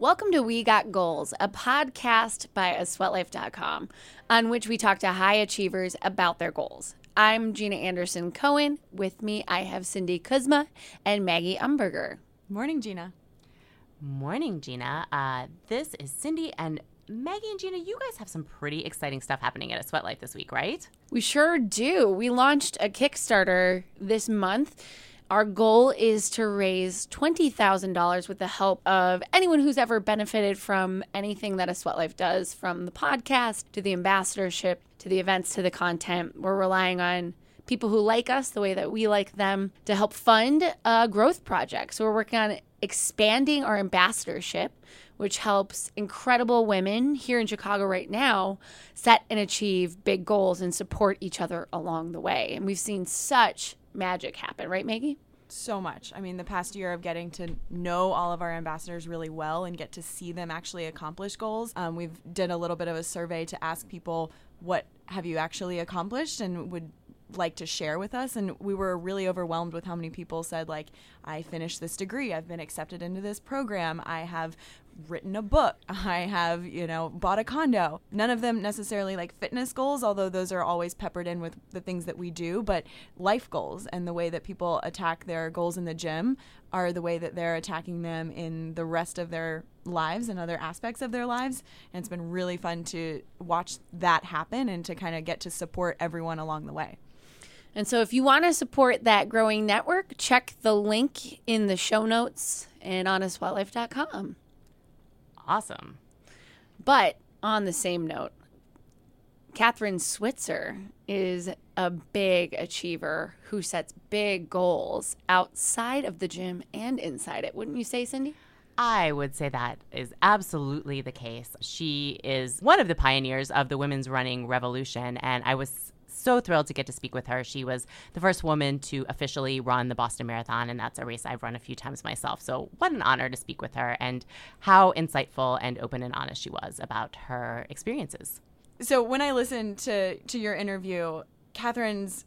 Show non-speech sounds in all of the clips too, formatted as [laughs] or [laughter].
Welcome to We Got Goals, a podcast by asweatlife.com on which we talk to high achievers about their goals. I'm Jeana Anderson Cohen. With me, I have Cindy Kuzma and Maggie Umberger. Morning, Jeana. Morning, Jeana. Uh, this is Cindy and Maggie and Jeana. You guys have some pretty exciting stuff happening at aSweatLife this week, right? We sure do. We launched a Kickstarter this month. Our goal is to raise $20,000 with the help of anyone who's ever benefited from anything that aSweatLife does, from the podcast to the ambassadorship to the events to the content. We're relying on people who like us the way that we like them to help fund a growth project. So we're working on expanding our ambassadorship, which helps incredible women here in Chicago right now set and achieve big goals and support each other along the way. And we've seen such magic happen, right, Maggie? So much. I mean, the past year of getting to know all of our ambassadors really well and get to see them actually accomplish goals. Um, we've did a little bit of a survey to ask people what have you actually accomplished and would like to share with us and we were really overwhelmed with how many people said like i finished this degree i've been accepted into this program i have written a book. [laughs] I have you know bought a condo. None of them necessarily like fitness goals although those are always peppered in with the things that we do but life goals and the way that people attack their goals in the gym are the way that they're attacking them in the rest of their lives and other aspects of their lives. And it's been really fun to watch that happen and to kind of get to support everyone along the way. And so, if you want to support that growing network, check the link in the show notes and on asweatlife.com. Awesome. But on the same note, Kathrine Switzer is a big achiever who sets big goals outside of the gym and inside it. Wouldn't you say, Cindy? I would say that is absolutely the case. She is one of the pioneers of the women's running revolution, and I was so thrilled to get to speak with her. She was the first woman to officially run the Boston Marathon, and that's a race I've run a few times myself. So, what an honor to speak with her and how insightful and open and honest she was about her experiences. So, when I listened to, to your interview, Kathrine's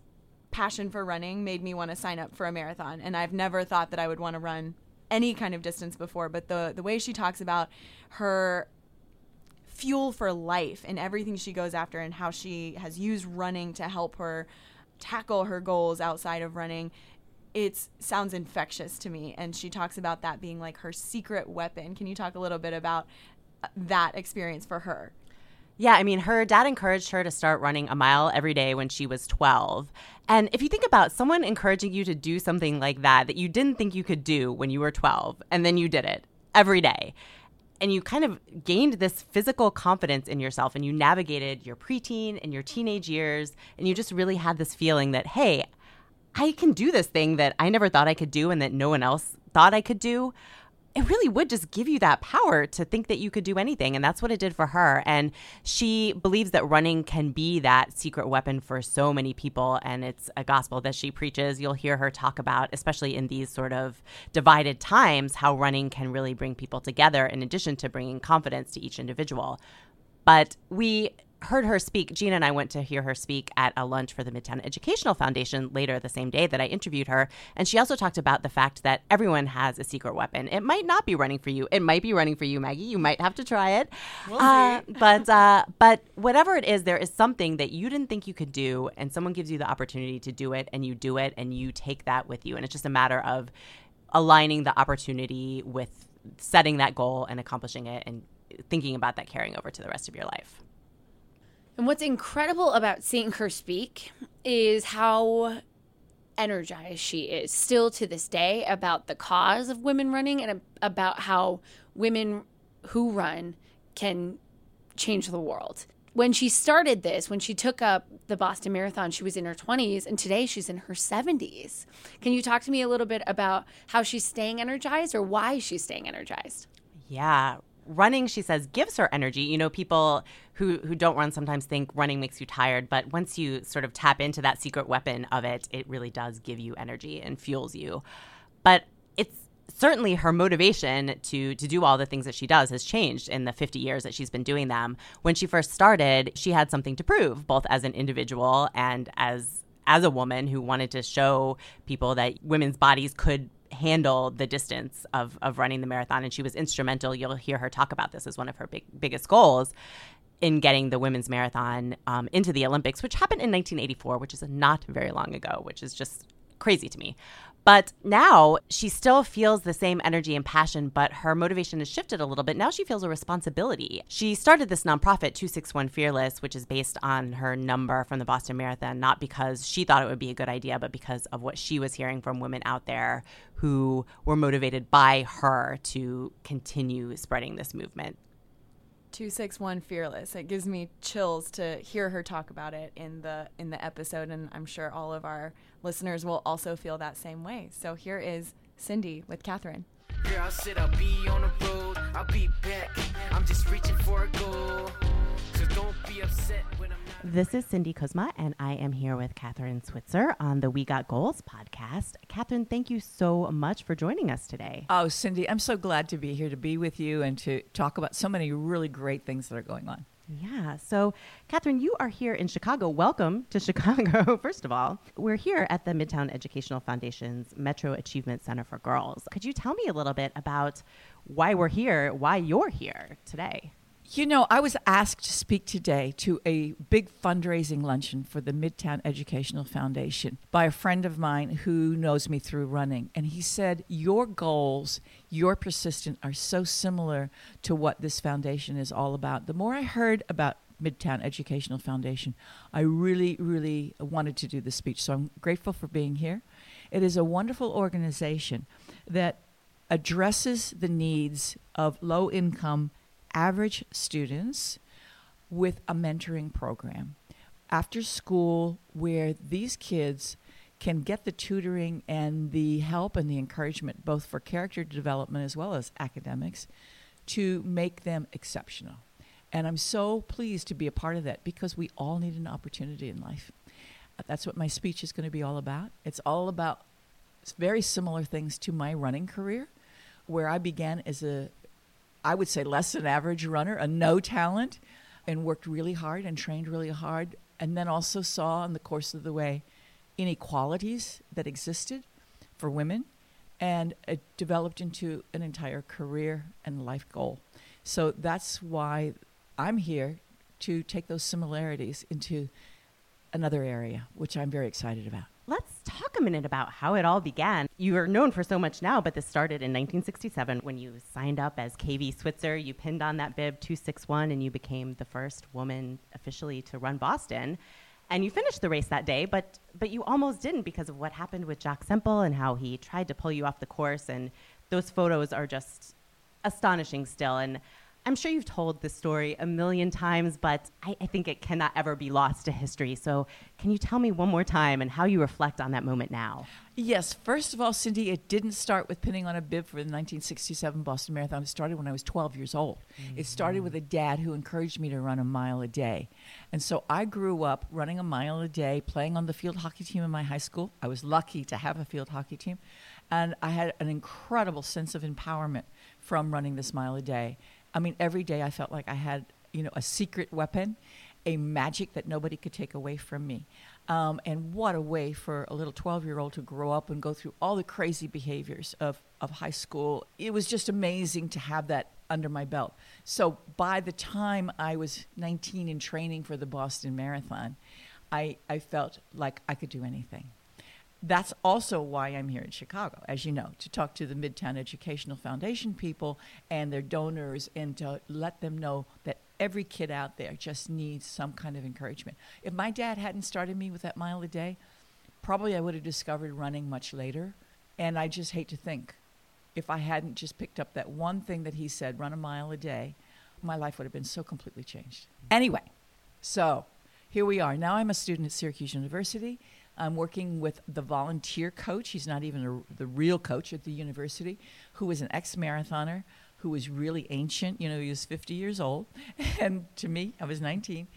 passion for running made me want to sign up for a marathon. And I've never thought that I would want to run any kind of distance before. But the, the way she talks about her fuel for life and everything she goes after and how she has used running to help her tackle her goals outside of running. It sounds infectious to me. And she talks about that being like her secret weapon. Can you talk a little bit about uh, that experience for her? Yeah, I mean, her dad encouraged her to start running a mile every day when she was 12. And if you think about someone encouraging you to do something like that, that you didn't think you could do when you were 12, and then you did it every day and you kind of gained this physical confidence in yourself and you navigated your preteen and your teenage years and you just really had this feeling that hey i can do this thing that i never thought i could do and that no one else thought i could do it really would just give you that power to think that you could do anything. And that's what it did for her. And she believes that running can be that secret weapon for so many people. And it's a gospel that she preaches. You'll hear her talk about, especially in these sort of divided times, how running can really bring people together in addition to bringing confidence to each individual. But we heard her speak. Jeana and I went to hear her speak at a lunch for the Midtown Educational Foundation later the same day that I interviewed her. And she also talked about the fact that everyone has a secret weapon. It might not be running for you. It might be running for you, Maggie. You might have to try it. We'll uh, [laughs] but uh, but whatever it is, there is something that you didn't think you could do, and someone gives you the opportunity to do it, and you do it, and you take that with you. And it's just a matter of aligning the opportunity with setting that goal and accomplishing it and thinking about that carrying over to the rest of your life. And what's incredible about seeing her speak is how energized she is still to this day about the cause of women running and about how women who run can change the world. When she started this, when she took up the Boston Marathon, she was in her 20s, and today she's in her 70s. Can you talk to me a little bit about how she's staying energized or why she's staying energized? Yeah, running she says gives her energy. You know people who who don't run sometimes think running makes you tired but once you sort of tap into that secret weapon of it it really does give you energy and fuels you. But it's certainly her motivation to to do all the things that she does has changed in the 50 years that she's been doing them. When she first started she had something to prove both as an individual and as as a woman who wanted to show people that women's bodies could handle the distance of, of running the marathon. And she was instrumental. You'll hear her talk about this as one of her big, biggest goals in getting the women's marathon um, into the Olympics, which happened in 1984, which is not very long ago, which is just crazy to me. But now she still feels the same energy and passion, but her motivation has shifted a little bit. Now she feels a responsibility. She started this nonprofit, 261 Fearless, which is based on her number from the Boston Marathon, not because she thought it would be a good idea, but because of what she was hearing from women out there who were motivated by her to continue spreading this movement. 261 fearless. It gives me chills to hear her talk about it in the in the episode and i'm sure all of our listeners will also feel that same way. So here is cindy with kathrine I said I'll be on the road, I'll be back. I'm just reaching for a goal. So don't be upset when I'm this is Cindy Kuzma, and I am here with Kathrine Switzer on the We Got Goals podcast. Kathrine, thank you so much for joining us today. Oh, Cindy, I'm so glad to be here to be with you and to talk about so many really great things that are going on. Yeah. So, Kathrine, you are here in Chicago. Welcome to [laughs] Chicago, first of all. We're here at the Midtown Educational Foundation's Metro Achievement Center for Girls. Could you tell me a little bit about why we're here, why you're here today? You know, I was asked to speak today to a big fundraising luncheon for the Midtown Educational Foundation by a friend of mine who knows me through running. And he said, Your goals, your persistence are so similar to what this foundation is all about. The more I heard about Midtown Educational Foundation, I really, really wanted to do the speech. So I'm grateful for being here. It is a wonderful organization that addresses the needs of low income average students with a mentoring program after school where these kids can get the tutoring and the help and the encouragement both for character development as well as academics to make them exceptional. And I'm so pleased to be a part of that because we all need an opportunity in life. That's what my speech is going to be all about. It's all about very similar things to my running career, where I began as a I would say less than average runner, a no talent, and worked really hard and trained really hard, and then also saw in the course of the way inequalities that existed for women, and it developed into an entire career and life goal. So that's why I'm here to take those similarities into another area, which I'm very excited about. Talk a minute about how it all began. You are known for so much now, but this started in 1967 when you signed up as KV Switzer. You pinned on that bib 261 and you became the first woman officially to run Boston. And you finished the race that day, but but you almost didn't because of what happened with Jock Semple and how he tried to pull you off the course and those photos are just astonishing still and I'm sure you've told this story a million times, but I, I, think it cannot ever be lost to history. So, can you tell me one more time and how you reflect on that moment now? Yes. First of all, Cindy, it didn't start with pinning on a bib for the 1967 Boston Marathon. It started when I was 12 years old. Mm-hmm. It started with a dad who encouraged me to run a mile a day. And so I grew up running a mile a day, playing on the field hockey team in my high school. I was lucky to have a field hockey team. And I had an incredible sense of empowerment from running this mile a day. I mean, every day I felt like I had, you know, a secret weapon, a magic that nobody could take away from me. Um, and what a way for a little 12 year old to grow up and go through all the crazy behaviors of, of high school. It was just amazing to have that under my belt. So by the time I was 19 and training for the Boston Marathon, I, I felt like I could do anything that's also why I'm here in Chicago, as you know, to talk to the Midtown Educational Foundation people and their donors and to let them know that every kid out there just needs some kind of encouragement. If my dad hadn't started me with that mile a day, probably I would have discovered running much later. And I just hate to think if I hadn't just picked up that one thing that he said, run a mile a day, my life would have been so completely changed. Mm-hmm. Anyway, so here we are. Now I'm a student at Syracuse University. I'm working with the volunteer coach. He's not even a, the real coach at the university, who is an ex marathoner, who was really ancient. You know, he was 50 years old. [laughs] And to me, I was 19.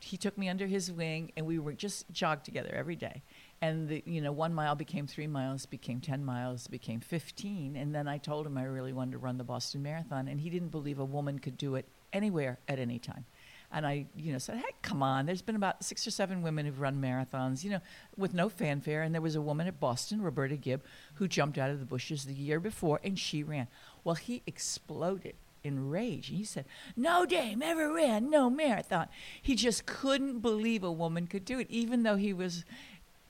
He took me under his wing, and we were just jogged together every day. And the, you know, one mile became three miles, became 10 miles, became 15. And then I told him I really wanted to run the Boston Marathon, and he didn't believe a woman could do it anywhere at any time. And I, you know, said, "Hey, come on! There's been about six or seven women who've run marathons, you know, with no fanfare." And there was a woman at Boston, Roberta Gibb, who jumped out of the bushes the year before, and she ran. Well, he exploded in rage. And he said, No dame ever ran no marathon. He just couldn't believe a woman could do it, even though he was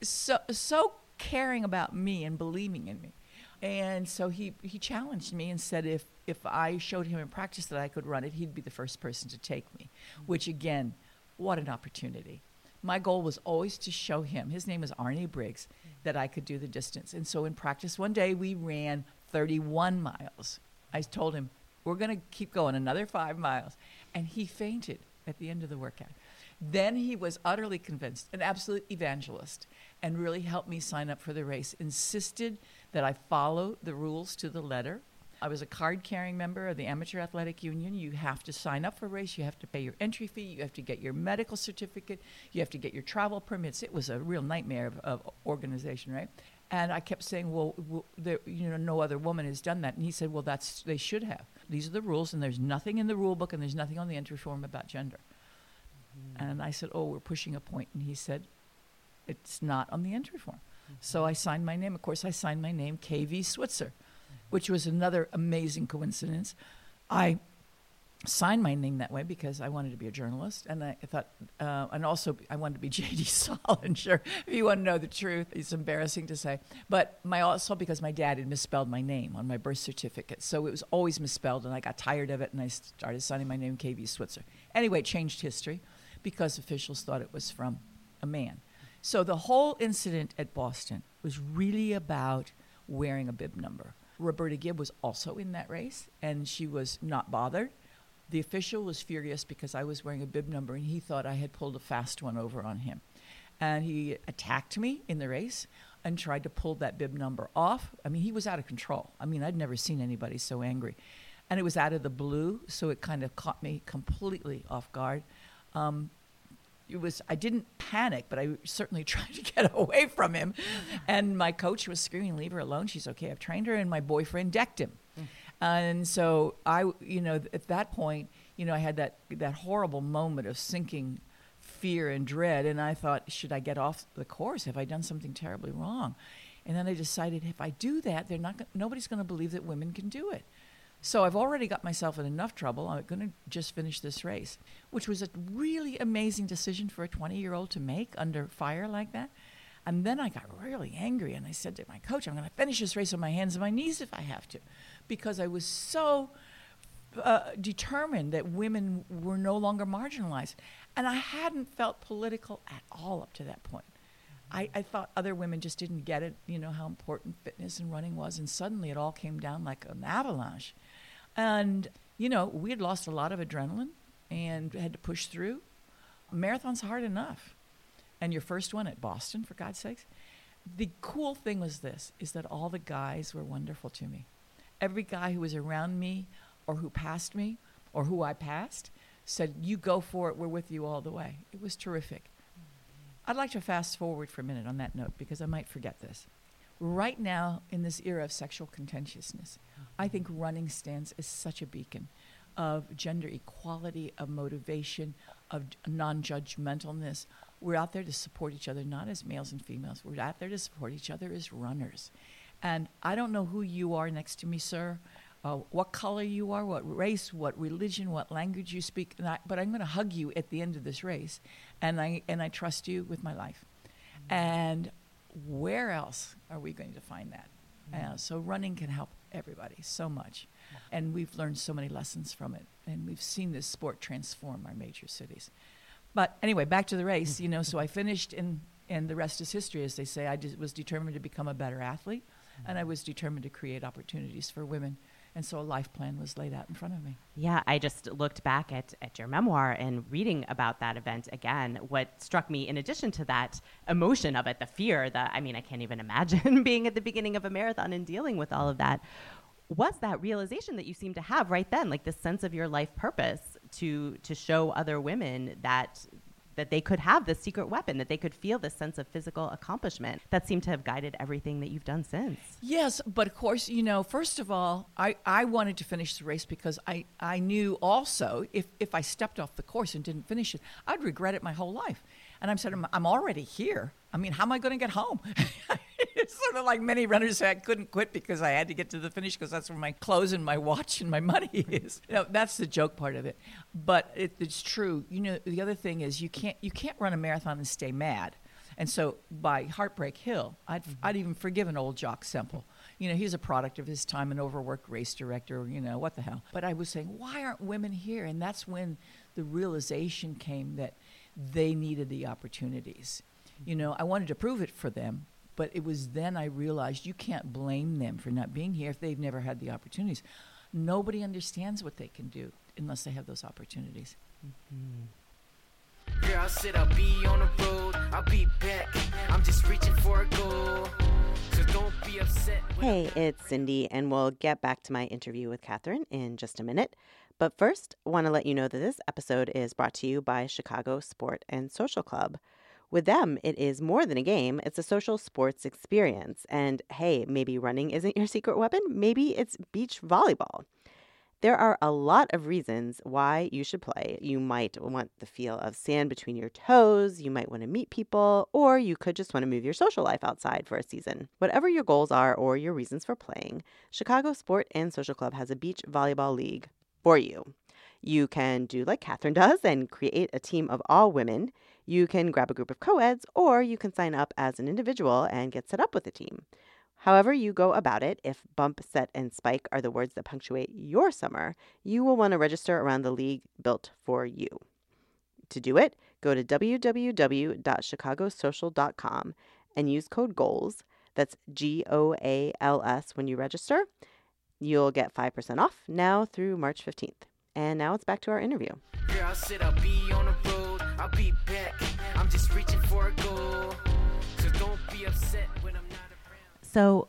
so so caring about me and believing in me. And so he, he challenged me and said if, if I showed him in practice that I could run it, he'd be the first person to take me, mm-hmm. which again, what an opportunity. My goal was always to show him, his name is Arnie Briggs, mm-hmm. that I could do the distance. And so in practice, one day we ran 31 miles. I told him, we're going to keep going another five miles. And he fainted at the end of the workout. Then he was utterly convinced, an absolute evangelist, and really helped me sign up for the race, insisted that I follow the rules to the letter. I was a card carrying member of the Amateur Athletic Union. You have to sign up for a race, you have to pay your entry fee, you have to get your medical certificate, you have to get your travel permits. It was a real nightmare of, of organization, right? And I kept saying, well, well there, you know, no other woman has done that. And he said, well, that's they should have. These are the rules, and there's nothing in the rule book, and there's nothing on the entry form about gender. Mm-hmm. And I said, oh, we're pushing a point. And he said, it's not on the entry form. Mm-hmm. So I signed my name. Of course, I signed my name, KV Switzer. Which was another amazing coincidence. I signed my name that way because I wanted to be a journalist, and I thought, uh, and also I wanted to be [laughs] J.D. Salinger. if you want to know the truth, it's embarrassing to say, but my also because my dad had misspelled my name on my birth certificate, so it was always misspelled, and I got tired of it, and I started signing my name K.V. Switzer. Anyway, it changed history because officials thought it was from a man. So the whole incident at Boston was really about wearing a bib number. Roberta Gibb was also in that race, and she was not bothered. The official was furious because I was wearing a bib number, and he thought I had pulled a fast one over on him. And he attacked me in the race and tried to pull that bib number off. I mean, he was out of control. I mean, I'd never seen anybody so angry. And it was out of the blue, so it kind of caught me completely off guard. Um, it was I didn't panic, but I certainly [laughs] tried to get away from him. And my coach was screaming, "Leave her alone. She's okay. I've trained her." And my boyfriend decked him. Mm. And so I, you know, at that point, you know, I had that that horrible moment of sinking fear and dread, and I thought, should I get off the course? Have I done something terribly wrong? And then I decided, if I do that, they're not. Nobody's going to believe that women can do it. So I've already got myself in enough trouble. I'm going to just finish this race, which was a really amazing decision for a 20 year old to make under fire like that. And then I got really angry and I said to my coach, I'm going to finish this race on my hands and my knees if I have to, because I was so uh, determined that women were no longer marginalized. And I hadn't felt political at all up to that point. I, I, thought other women just didn't get it, you know, how important fitness and running was. And suddenly it all came down like an avalanche. And, you know, we had lost a lot of adrenaline and had to push through. Marathon's hard enough. And your first one at Boston, for God's sakes. The cool thing was this is that all the guys were wonderful to me. Every guy who was around me or who passed me or who I passed said, You go for it, we're with you all the way. It was terrific. I'd like to fast forward for a minute on that note because I might forget this. Right now, in this era of sexual contentiousness, I think running stands as such a beacon of gender equality, of motivation, of non judgmentalness. We're out there to support each other, not as males and females. We're out there to support each other as runners. And I don't know who you are next to me, sir, uh, what color you are, what race, what religion, what language you speak, I, but I'm going to hug you at the end of this race. And I, and I trust you with my life. And where else are we going to find that? Uh, so running can help everybody so much. And we've learned so many lessons from it. And we've seen this sport transform our major cities. But anyway, back to the race, you know, so I finished and and the rest is history, as they say. I was determined to become a better athlete, and I was determined to create opportunities for women and so a life plan was laid out in front of me. Yeah, I just looked back at, at your memoir and reading about that event again. What struck me, in addition to that emotion of it, the fear, that I mean, I can't even imagine [laughs] being at the beginning of a marathon and dealing with all of that, was that realization that you seem to have right then, like this sense of your life purpose to to show other women that that they could have this secret weapon, that they could feel this sense of physical accomplishment that seemed to have guided everything that you've done since. Yes, but of course, you know, first of all, I, I wanted to finish the race because I, I knew also if, if I stepped off the course and didn't finish it, I'd regret it my whole life. And I'm I'm, I'm already here. I mean, how am I going to get home? [laughs] it's [laughs] sort of like many runners say I couldn't quit because I had to get to the finish because that's where my clothes and my watch and my money [laughs] is. You know, that's the joke part of it. But it, it's true. You know, the other thing is you can't you can't run a marathon and stay mad. And so by Heartbreak Hill, I'd, mm-hmm. I'd even forgiven old Jock Semple. You know, he's a product of his time, an overworked race director, you know, what the hell. But I was saying, why aren't women here? And that's when the realization came that they needed the opportunities. You know, I wanted to prove it for them, but it was then I realized you can't blame them for not being here if they've never had the opportunities. Nobody understands what they can do unless they have those opportunities. Mm-hmm. I'll sit, I'll be on the road, I'll be back. I'm just reaching for a goal. So don't be upset. Hey, it's Cindy, and we'll get back to my interview with Kathrine in just a minute. But first, I want to let you know that this episode is brought to you by Chicago Sport and Social Club. With them, it is more than a game, it's a social sports experience. And hey, maybe running isn't your [laughs] secret weapon, maybe it's beach volleyball. There are a lot of reasons why you should play. You might want the feel of sand between your toes, you might want to meet people, or you could just want to move your social life outside for a season. Whatever your goals are or your reasons for playing, Chicago Sport and Social Club has a beach volleyball league for you. You can do like Kathrine does and create a team of all women. You can grab a group of co-eds or you can sign up as an individual and get set up with a team. However, you go about it, if bump, set, and spike are the words that punctuate your summer, you will want to register around the league built for you. To do it, go to www.chicagosocial.com and use code GOALS. That's G O A L S when you register. You'll get 5% off now through March 15th. And now it's back to our interview. I'm just reaching for a goal. So don't be upset when I'm not around. So,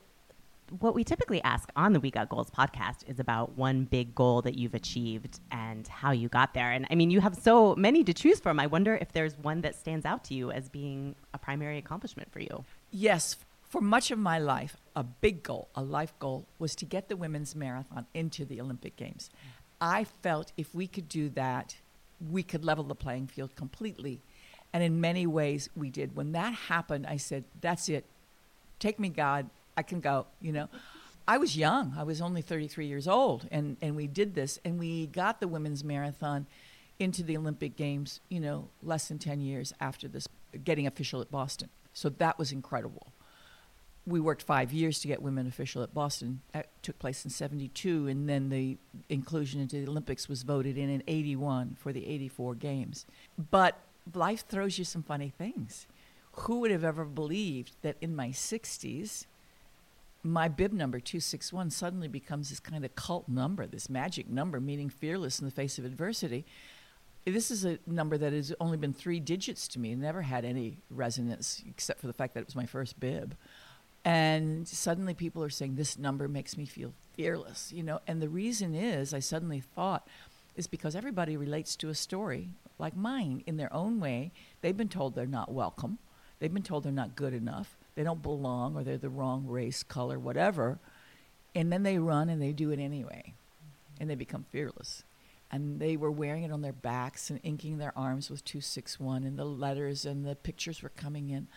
what we typically ask on the We Got Goals podcast is about one big goal that you've achieved and how you got there. And I mean, you have so many to choose from. I wonder if there's one that stands out to you as being a primary accomplishment for you. Yes. For much of my life, a big goal, a life goal, was to get the women's marathon into the Olympic Games. Mm. I felt if we could do that, we could level the playing field completely. And in many ways, we did. When that happened, I said, That's it. Take me, God. I can go, you know. I was young. I was only 33 years old. And, and we did this. And we got the women's marathon into the Olympic Games, you know, less than 10 years after this, getting official at Boston. So that was incredible we worked five years to get women official at Boston. That took place in 72, and then the inclusion into the Olympics was voted in in 81 for the 84 games. But life throws you some funny things. Who would have ever believed that in my 60s, my bib number 261 suddenly becomes this kind of cult number, this magic number, meaning fearless in the face of adversity. This is a number that has only been three digits to me, it never had any resonance except for the fact that it was my first bib. And suddenly people are saying, this number makes me feel fearless, you know. And the reason is, I suddenly thought, is because everybody relates to a story like mine in their own way. They've been told they're not welcome, they've been told they're not good enough, they don't belong, or they're the wrong race, color, whatever. And then they run and they do it anyway, and they become fearless. And they were wearing it on their backs and inking their arms with 261, and the letters and the pictures were coming in.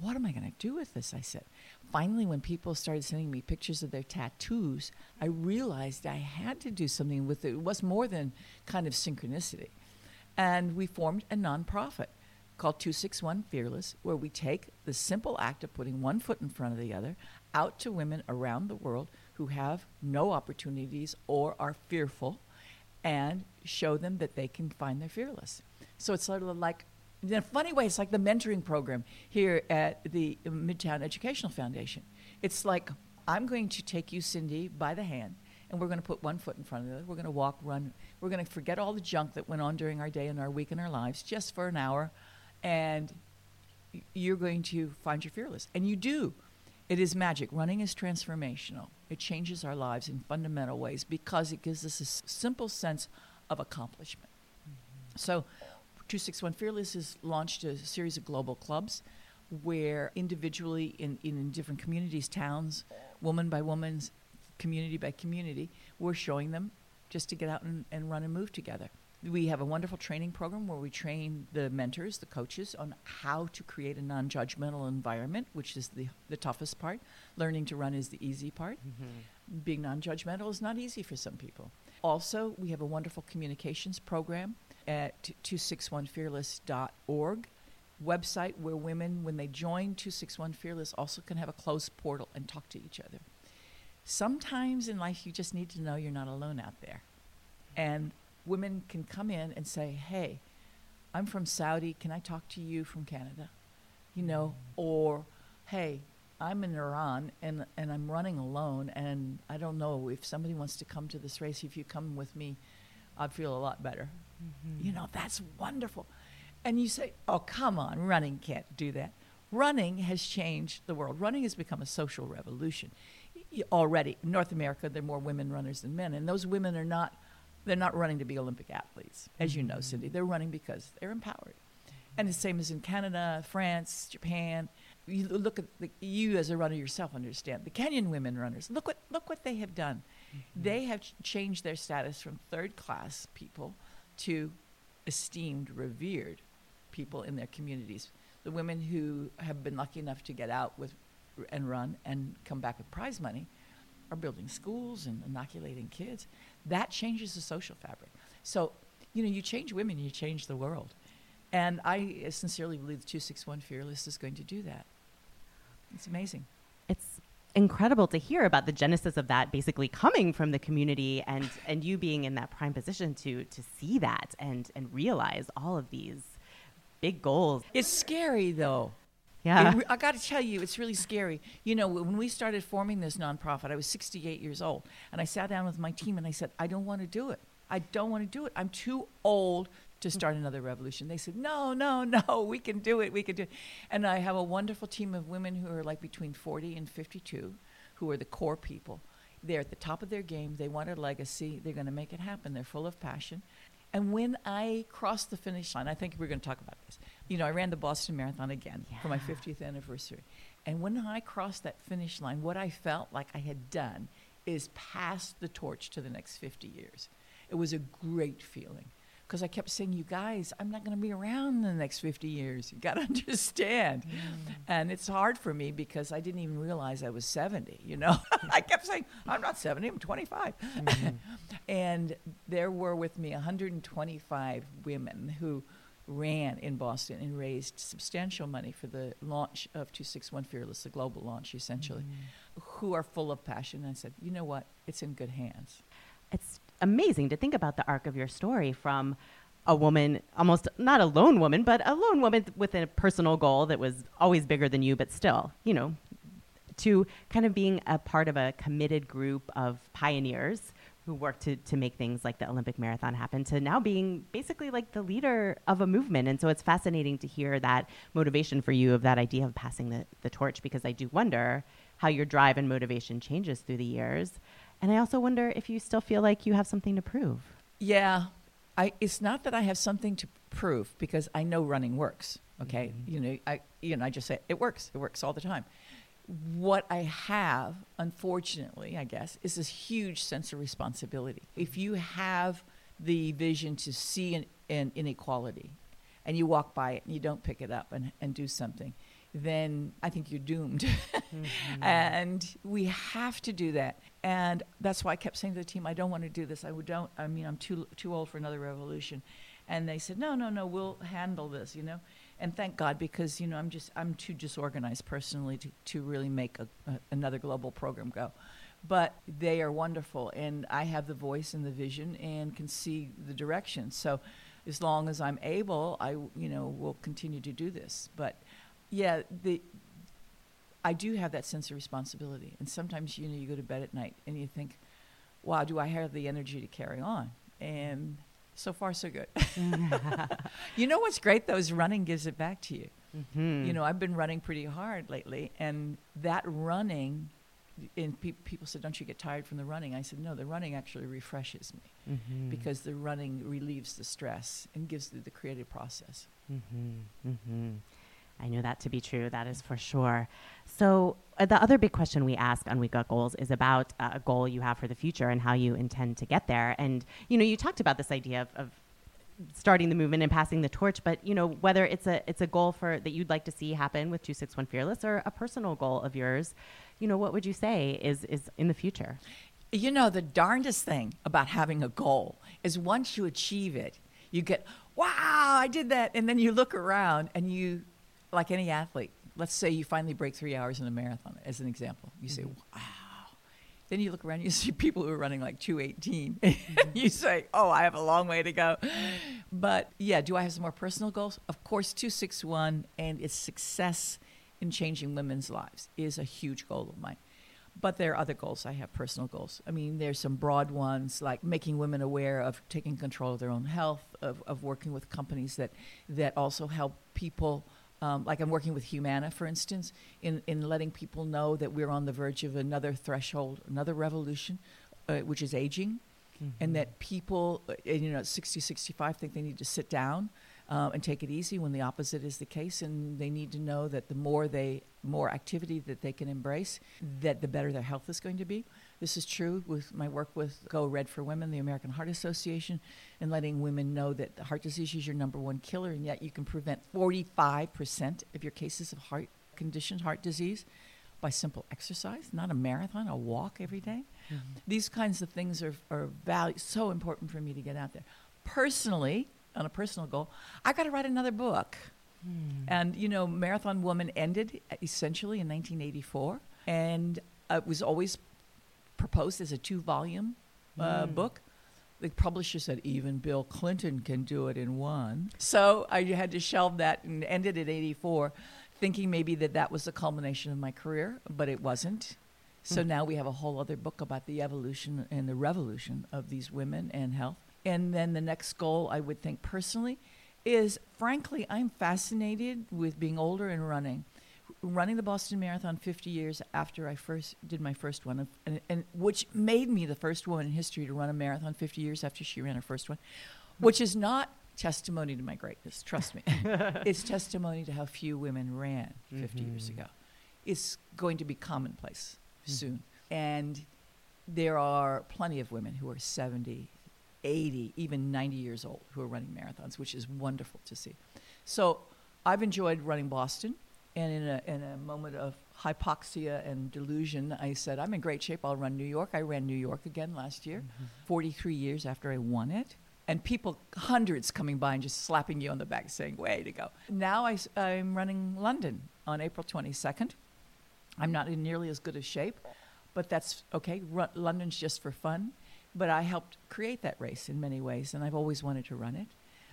What am I going to do with this? I said finally, when people started sending me pictures of their tattoos, I realized I had to do something with it. It was more than kind of synchronicity. And we formed a nonprofit called 261 Fearless, where we take the simple act of putting one foot in front of the other out to women around the world who have no opportunities or are fearful and show them that they can find their fearless. So it's sort of like in a funny way, it's like the mentoring program here at the Midtown Educational Foundation. It's like I'm going to take you, Cindy, by the hand, and we're going to put one foot in front of the other. We're going to walk, run. We're going to forget all the junk that went on during our day and our week and our lives just for an hour, and you're going to find your fearless. And you do. It is magic. Running is transformational. It changes our lives in fundamental ways because it gives us a simple sense of accomplishment. Mm-hmm. So 261 Fearless has launched a series of global clubs where individually in, in different communities, towns, woman by woman, community by community, we're showing them just to get out and, and run and move together. We have a wonderful training program where we train the mentors, the coaches, on how to create a non judgmental environment, which is the, the toughest part. Learning to run is the easy part. Mm-hmm. Being non judgmental is not easy for some people. Also, we have a wonderful communications program at 261fearless.org website where women, when they join 261 Fearless, also can have a closed portal and talk to each other. Sometimes in life, you just need to know you're not alone out there. And women can come in and say, Hey, I'm from Saudi. Can I talk to you from Canada? You know, or Hey, I'm in Iran and, and I'm running alone, and I don't know if somebody wants to come to this race. If you come with me, I'd feel a lot better. Mm-hmm. You know, that's wonderful. And you say, oh, come on, running can't do that. Running has changed the world. Running has become a social revolution already. In North America, there are more women runners than men, and those women are not, they're not running to be Olympic athletes, as you know, mm-hmm. Cindy. They're running because they're empowered. And the same as in Canada, France, Japan. You look at the, you as a runner yourself understand the Kenyan women runners. Look what look what they have done. Mm-hmm. They have changed their status from third class people to esteemed, revered people in their communities. The women who have been lucky enough to get out with and run and come back with prize money are building schools and inoculating kids. That changes the social fabric. So, you know, you change women, you change the world. And I uh, sincerely believe the 261 Fearless is going to do that. It's amazing. it's incredible to hear about the genesis of that basically coming from the community and and you being in that prime position to to see that and and realize all of these big goals It's scary, though. Yeah It I got to tell you, it's really scary. You know, when we started forming this nonprofit, I was 68 years old, and I sat down with my team and I said, I don't want to do it. I don't want to do it. I'm too old to mm. start another revolution. They said, No, no, [laughs] no, we can do it. We can do it. And I have a wonderful team of women who are like between 40 and 52, who are the core people. They're at the top of their game. They want a legacy. They're going to make it happen. They're full of passion. And when I crossed the finish line, I think we're going to talk about this. You know, I ran the Boston Marathon again for my 50th anniversary. And when I crossed that finish line, what I felt like I had done is pass the torch to the next 50 years. It was a great feeling because I kept saying, "You guys, I'm not going to be around in the next 50 years. You got to [laughs] understand." Mm. And it's hard for me because I didn't even realize I was 70. You know, [laughs] I kept saying, "I'm not 70. I'm 25." Mm-hmm. [laughs] and there were with me 125 women who ran in Boston and raised substantial money for the launch of 261 Fearless, the global launch essentially, mm-hmm. who are full of passion. And I said, you know what? It's in good hands. it's amazing to think about the arc of your story from a woman almost not a lone woman but a lone woman with a personal goal that was always bigger than you but still you know to kind of being a part of a committed group of pioneers who worked to, to make things like the Olympic marathon happen to now being basically like the leader of a movement. And so it's fascinating to hear that motivation for you of that idea of passing the, the torch because I do wonder how your drive and motivation changes through the years. And I also wonder if you still feel like you have something to prove. Yeah, I. It's not that I have something to prove because I know running works. Okay, mm-hmm. you know, I you know I just say it works. It works all the time. What I have, unfortunately, I guess, is this huge sense of responsibility. If mm-hmm. you have the vision to see an, an inequality, and you walk by it and you don't pick it up and, and do something, then I think you're doomed. [laughs] Mm-hmm. and we have to do that. And that's why I kept saying to the team, I don't want to do this. I would don't. I mean, I'm too too old for another revolution. And they said, no, no, no, we'll handle this, you know. And thank God because you know I'm just I'm too disorganized personally to, to really make a, a, another global program go. But they are wonderful, and I have the voice and the vision and can see the direction. So, as long as I'm able, I you know will continue to do this. But yeah, the I do have that sense of responsibility, and sometimes you know you go to bed at night and you think, "Wow, do I have the energy to carry on?" And so far, so good. [laughs] [laughs] you know what's great though is running gives it back to you. Mm-hmm. You know, I've been running pretty hard lately, and that running and pe- people said, "Don't you get tired from the running?" I said, "No, the running actually refreshes me Mm-hmm. because the running relieves the stress and gives the, the creative process." Mm-hmm. I know that to be true. That is for sure. So, uh, the other big question we ask on We Got Goals is about uh, a goal you have for the future and how you intend to get there. And, you know, you talked about this idea of, of starting the movement and passing the torch, but, you know, whether it's a, it's a goal for that you'd like to see happen with 261 Fearless or a personal goal of yours, you know, what would you say is, is in the future? You know, the darndest thing about having a goal is once you achieve it, you get, wow, I did that. And then you look around and you, like any athlete, let's say you finally break three hours in a marathon, as an example. You say, mm-hmm. wow. Then you look around, you [laughs] see people who are running like 218. and [laughs] mm-hmm. you say, oh, I have a long way to go. But yeah, do I have some more personal goals? Of course, 261 and its success in changing women's lives is a huge goal of mine. But there are other goals. I have personal goals. I mean, there's some broad ones like making women aware of taking control of their own health, of, of working with companies that, that also help people. Um, like I'm working with Humana, for instance, in, in letting people know that we're on the verge of another threshold, another revolution, uh, which is aging, and that people, uh, you know, 60, 65 think they need to sit down uh, and take it easy when the opposite is the case, and they need to know that the more they more activity that they can embrace, that the better their health is going to be. This is true with my work with Go Red for Women, the American Heart Association, and letting women know that heart disease is your number one killer, and yet you can prevent 45% of your cases of heart conditions, heart disease, by simple exercise, not a marathon, a walk every day. Mm-hmm. These kinds of things are, are value, so important for me to get out there. Personally, on a personal goal, I got to write another book. Hmm. And, you know, Marathon Woman ended uh, essentially in 1984. And it was always proposed as a two volume uh, book. The publisher said even Bill Clinton can do it in one. So I had to shelve that and ended at 84, thinking maybe that that was the culmination of my career, but it wasn't. So now we have a whole other book about the evolution and the revolution of these women and health. And then the next goal, I would think personally, is frankly, I'm fascinated with being older and running. Running the Boston Marathon 50 years after I first did my first one, and, and which made me the first woman in history to run a marathon 50 years after she ran her first one, which is not testimony to my greatness, trust me. [laughs] it's testimony to how few women ran 50 years mm-hmm. ago. It's going to be commonplace mm. soon. And there are plenty of women who are 70, 80, even 90 years old who are running marathons, which is wonderful to see. So I've enjoyed running Boston. And in a, in a moment of hypoxia and delusion, I said, I'm in great shape. I'll run New York. I ran New York again last year, mm-hmm. 43 years after I won it. And people, hundreds coming by and just slapping you on the back saying, way to go. Now I, am running London on April 22nd. I'm not in nearly as good a shape, but that's okay. Run, London's just for fun. But I helped create that race in many ways, and I've always wanted to run it.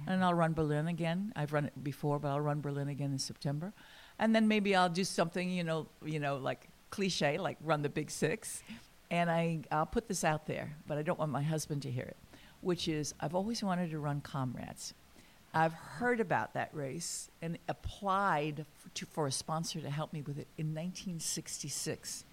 And mm-hmm. I'll run Berlin again. I've run it before, but I'll run Berlin again in September. And then maybe I'll do something, you know, you know, like cliche, like run the Big Six. And I, I'll put this out there, but I don't want my husband to hear it, which is I've always wanted to run Comrades. I've heard about that race and applied f- to, for a sponsor to help me with it in 1966.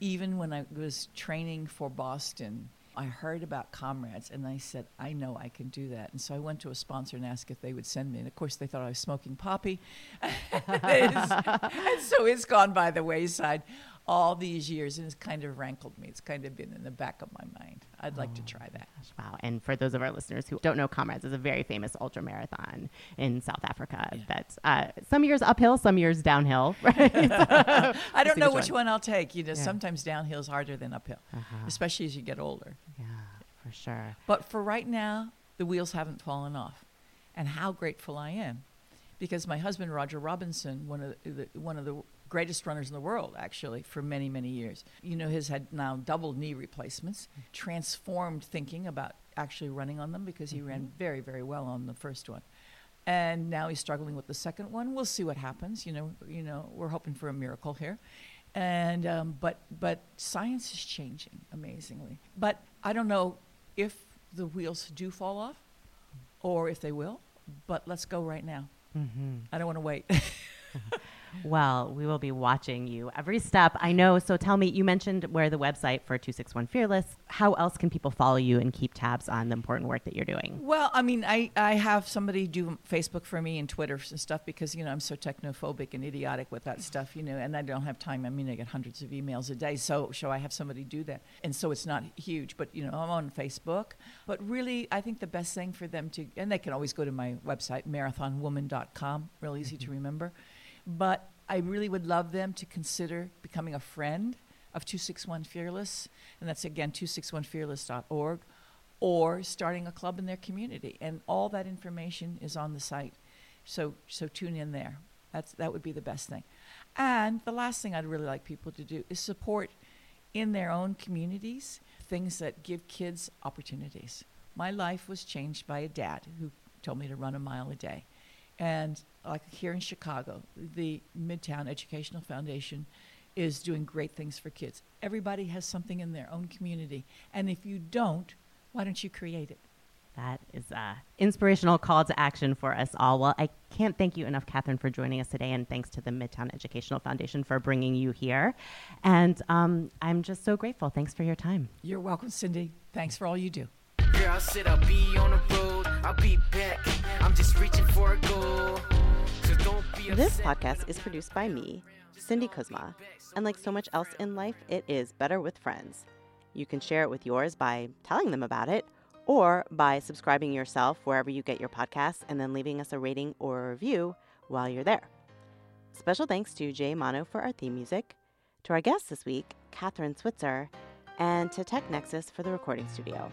Even when I was training for Boston, I heard about Comrades and I said, I know I can do that. And so I went to a sponsor and asked if they would send me. And of course, they thought I was smoking poppy. [laughs] and so it's gone by the wayside all these years and it's kind of rankled me. It's kind of been in the back of my mind. I'd like to try that. Wow. And for those of our listeners who don't know, Comrades is a very famous ultra marathon in South Africa that's uh, some years uphill, some years downhill. [laughs] Right? [laughs] I don't know which which one. one I'll take. You know, Yeah. sometimes downhill is harder than uphill, Uh-huh. especially as you get older. yeah, for sure. But for right now, the wheels haven't fallen off. And how grateful I am. Because my husband, Roger Robinson, one of the, one of the greatest runners in the world, actually, for many, many years, you know, has had now double knee replacements, transformed thinking about actually running on them because he ran very, very well on the first one. And now he's struggling with the second one. We'll see what happens. You know, you know, we're hoping for a miracle here. And um, but but science is changing amazingly. But I don't know if the wheels do fall off or if they will. But let's go right now. Mm-hmm. I don't want to wait. [laughs] [laughs] Well, we will be watching you every step. I know. So tell me, you mentioned where the website for 261 Fearless. How else can people follow you and keep tabs on the important work that you're doing? Well, I mean, I, I have somebody do Facebook for me and Twitter and stuff because, you know, I'm so technophobic and idiotic with that stuff, you know, and I don't have time. I mean, I get hundreds of emails a day. So, so I have somebody do that. And so it's not huge, but, you know, I'm on Facebook. But really, I think the best thing for them to, and they can always go to my website, marathonwoman.com, real easy to mm-hmm. remember. But I really would love them to consider becoming a friend of 261 Fearless, and that's again 261fearless.org, or starting a club in their community. And all that information is on the site. So, so tune in there. That's, that would be the best thing. And the last thing I'd really like people to do is support in their own communities things that give kids opportunities. My life was changed by a dad who told me to run a mile a day. And like here in Chicago, the Midtown Educational Foundation is doing great things for kids. Everybody has something in their own community. And if you don't, why don't you create it? That is an inspirational call to action for us all. Well, I can't thank you enough, Kathrine, for joining us today, and thanks to the Midtown Educational Foundation for bringing you here. And um, I'm just so grateful. Thanks for your time. You're welcome, Cindy. Thanks for all you do. Girl, I said I'll be on the road. I'll be back. I'm just reaching for a goal. So don't be This podcast is produced by me, Cindy Kuzma, and like so much else in life, it is better with friends. You can share it with yours by telling them about it or by subscribing yourself wherever you get your podcasts and then leaving us a rating or a review while you're there. Special thanks to Jay Mano for our theme music, to our guest this week, Kathrine Switzer, and to TechNexus for the recording studio.